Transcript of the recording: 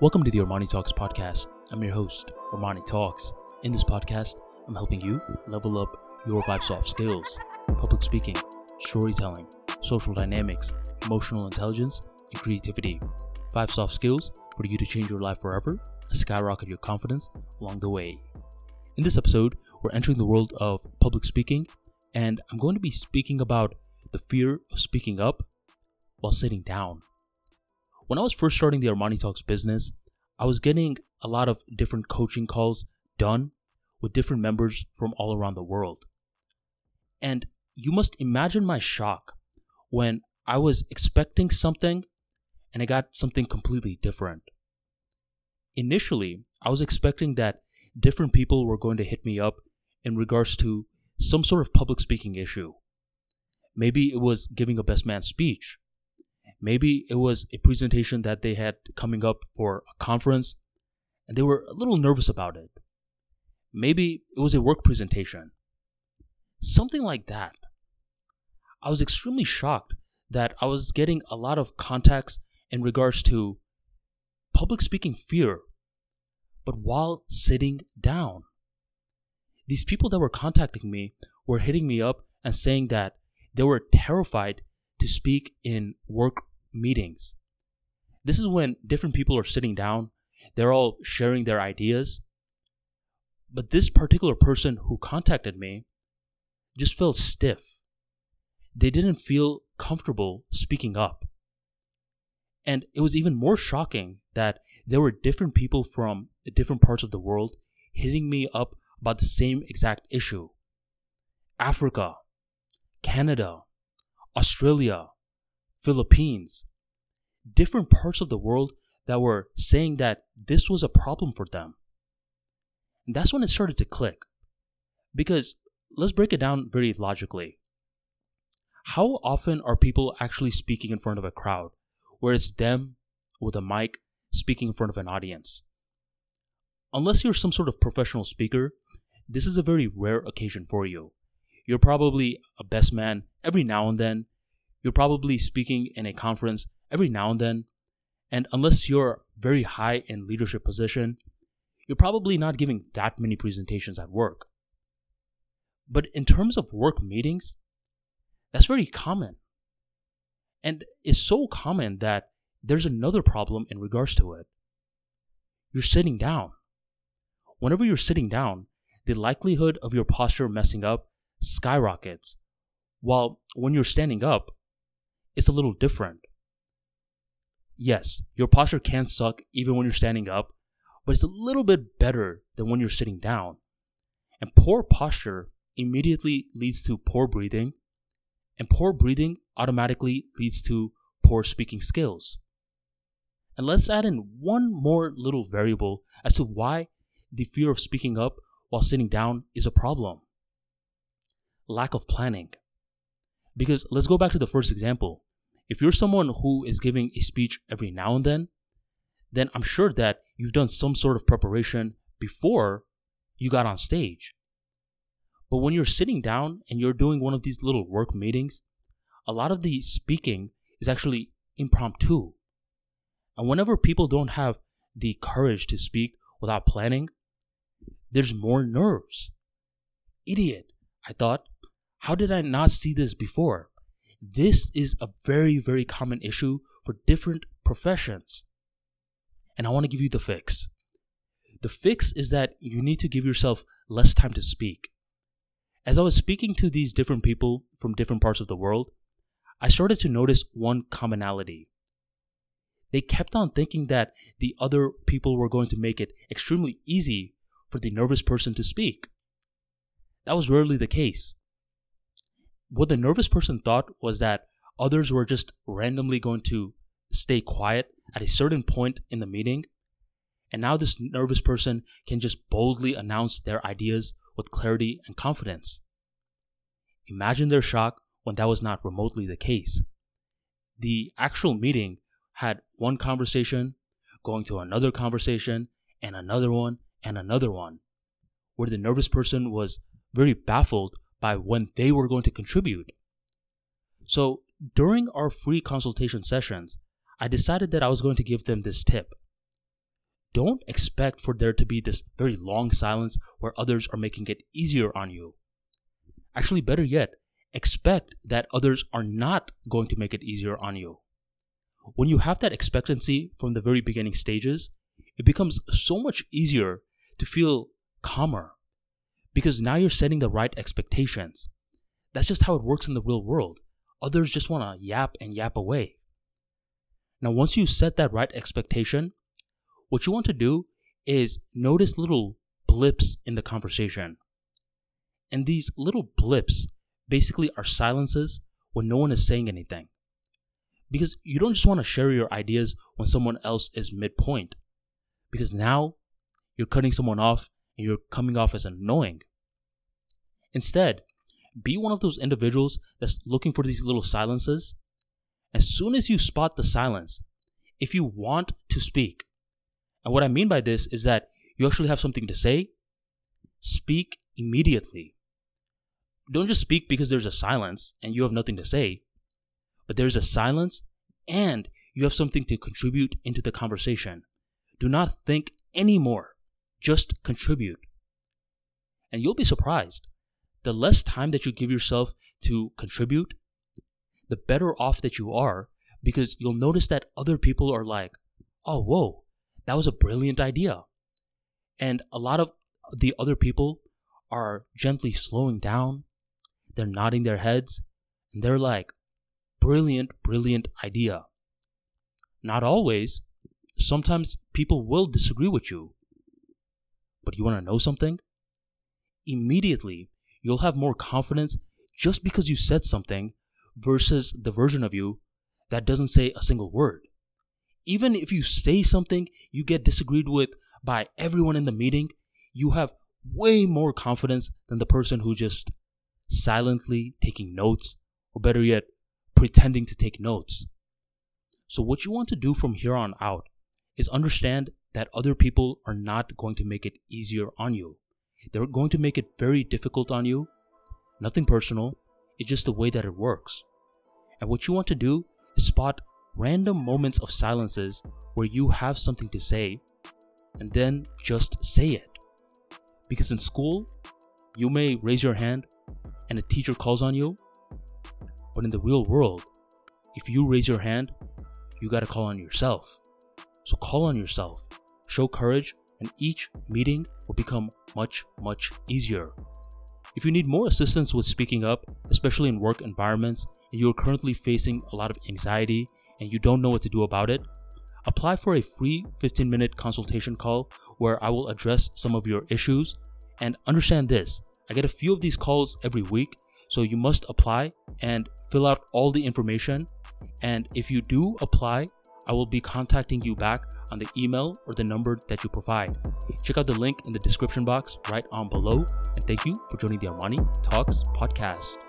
Welcome to the Armani Talks podcast. I'm your host, Armani Talks. In this podcast, I'm helping you level up your five soft skills public speaking, storytelling, social dynamics, emotional intelligence, and creativity. Five soft skills for you to change your life forever and skyrocket your confidence along the way. In this episode, we're entering the world of public speaking, and I'm going to be speaking about the fear of speaking up while sitting down. When I was first starting the Armani Talks business, I was getting a lot of different coaching calls done with different members from all around the world. And you must imagine my shock when I was expecting something and I got something completely different. Initially, I was expecting that different people were going to hit me up in regards to some sort of public speaking issue. Maybe it was giving a best man speech Maybe it was a presentation that they had coming up for a conference and they were a little nervous about it. Maybe it was a work presentation. Something like that. I was extremely shocked that I was getting a lot of contacts in regards to public speaking fear, but while sitting down. These people that were contacting me were hitting me up and saying that they were terrified to speak in work meetings. This is when different people are sitting down, they're all sharing their ideas. But this particular person who contacted me just felt stiff. They didn't feel comfortable speaking up. And it was even more shocking that there were different people from different parts of the world hitting me up about the same exact issue. Africa, Canada, Australia, Philippines, different parts of the world that were saying that this was a problem for them. And that's when it started to click. Because let's break it down very logically. How often are people actually speaking in front of a crowd, where it's them with a mic speaking in front of an audience? Unless you're some sort of professional speaker, this is a very rare occasion for you. You're probably a best man every now and then. You're probably speaking in a conference every now and then. And unless you're very high in leadership position, you're probably not giving that many presentations at work. But in terms of work meetings, that's very common. And it's so common that there's another problem in regards to it. You're sitting down. Whenever you're sitting down, the likelihood of your posture messing up skyrockets. While when you're standing up, it's a little different yes, your posture can suck even when you're standing up, but it's a little bit better than when you're sitting down. And poor posture immediately leads to poor breathing, and poor breathing automatically leads to poor speaking skills. And let's add in one more little variable as to why the fear of speaking up while sitting down is a problem lack of planning. Because let's go back to the first example. If you're someone who is giving a speech every now and then, then I'm sure that you've done some sort of preparation before you got on stage. But when you're sitting down and you're doing one of these little work meetings, a lot of the speaking is actually impromptu. And whenever people don't have the courage to speak without planning, there's more nerves. Idiot, I thought. How did I not see this before? This is a very, very common issue for different professions. And I want to give you the fix. The fix is that you need to give yourself less time to speak. As I was speaking to these different people from different parts of the world, I started to notice one commonality. They kept on thinking that the other people were going to make it extremely easy for the nervous person to speak. That was rarely the case what the nervous person thought was that others were just randomly going to stay quiet at a certain point in the meeting. And now this nervous person can just boldly announce their ideas with clarity and confidence. Imagine their shock when that was not remotely the case. The actual meeting had one conversation going to another conversation and another one and another one, where the nervous person was very baffled by when they were going to contribute. So during our free consultation sessions, I decided that I was going to give them this tip. don't expect for there to be this very long silence where others are making it easier on you. Actually, better yet, expect that others are not going to make it easier on you. When you have that expectancy from the very beginning stages, it becomes so much easier to feel calmer because now you're setting the right expectations. That's just how it works in the real world. Others just want to yap and yap away. Now, once you set that right expectation, what you want to do is notice little blips in the conversation. And these little blips basically are silences when no one is saying anything. Because you don't just want to share your ideas when someone else is midpoint. Because now you're cutting someone off and you're coming off as annoying. Instead, be one of those individuals that's looking for these little silences. As soon as you spot the silence, if you want to speak, and what I mean by this is that you actually have something to say, speak immediately. Don't just speak because there's a silence and you have nothing to say, but there's a silence and you have something to contribute into the conversation. Do not think anymore, just contribute. And you'll be surprised the less time that you give yourself to contribute, the better off that you are because you'll notice that other people are like, oh, whoa, that was a brilliant idea. And a lot of the other people are gently slowing down, they're nodding their heads, and they're like, brilliant, brilliant idea. Not always. Sometimes people will disagree with you. But you want to know something? Immediately, you'll have more confidence just because you said something versus the version of you that doesn't say a single word. Even if you say something you get disagreed with by everyone in the meeting, you have way more confidence than the person who just silently taking notes, or better yet, pretending to take notes. So, what you want to do from here on out is understand that other people are not going to make it easier on you. They're going to make it very difficult on you. Nothing personal, it's just the way that it works. And what you want to do is spot random moments of silences where you have something to say and then just say it. Because in school, you may raise your hand and a teacher calls on you, but in the real world, if you raise your hand, you gotta call on yourself. So call on yourself, show courage, and each meeting will become much, much easier. If you need more assistance with speaking up, especially in work environments, and you are currently facing a lot of anxiety and you don't know what to do about it, apply for a free 15 minute consultation call where I will address some of your issues. And understand this I get a few of these calls every week, so you must apply and fill out all the information. And if you do apply, I will be contacting you back on the email or the number that you provide. Check out the link in the description box right on below. And thank you for joining the Armani Talks podcast.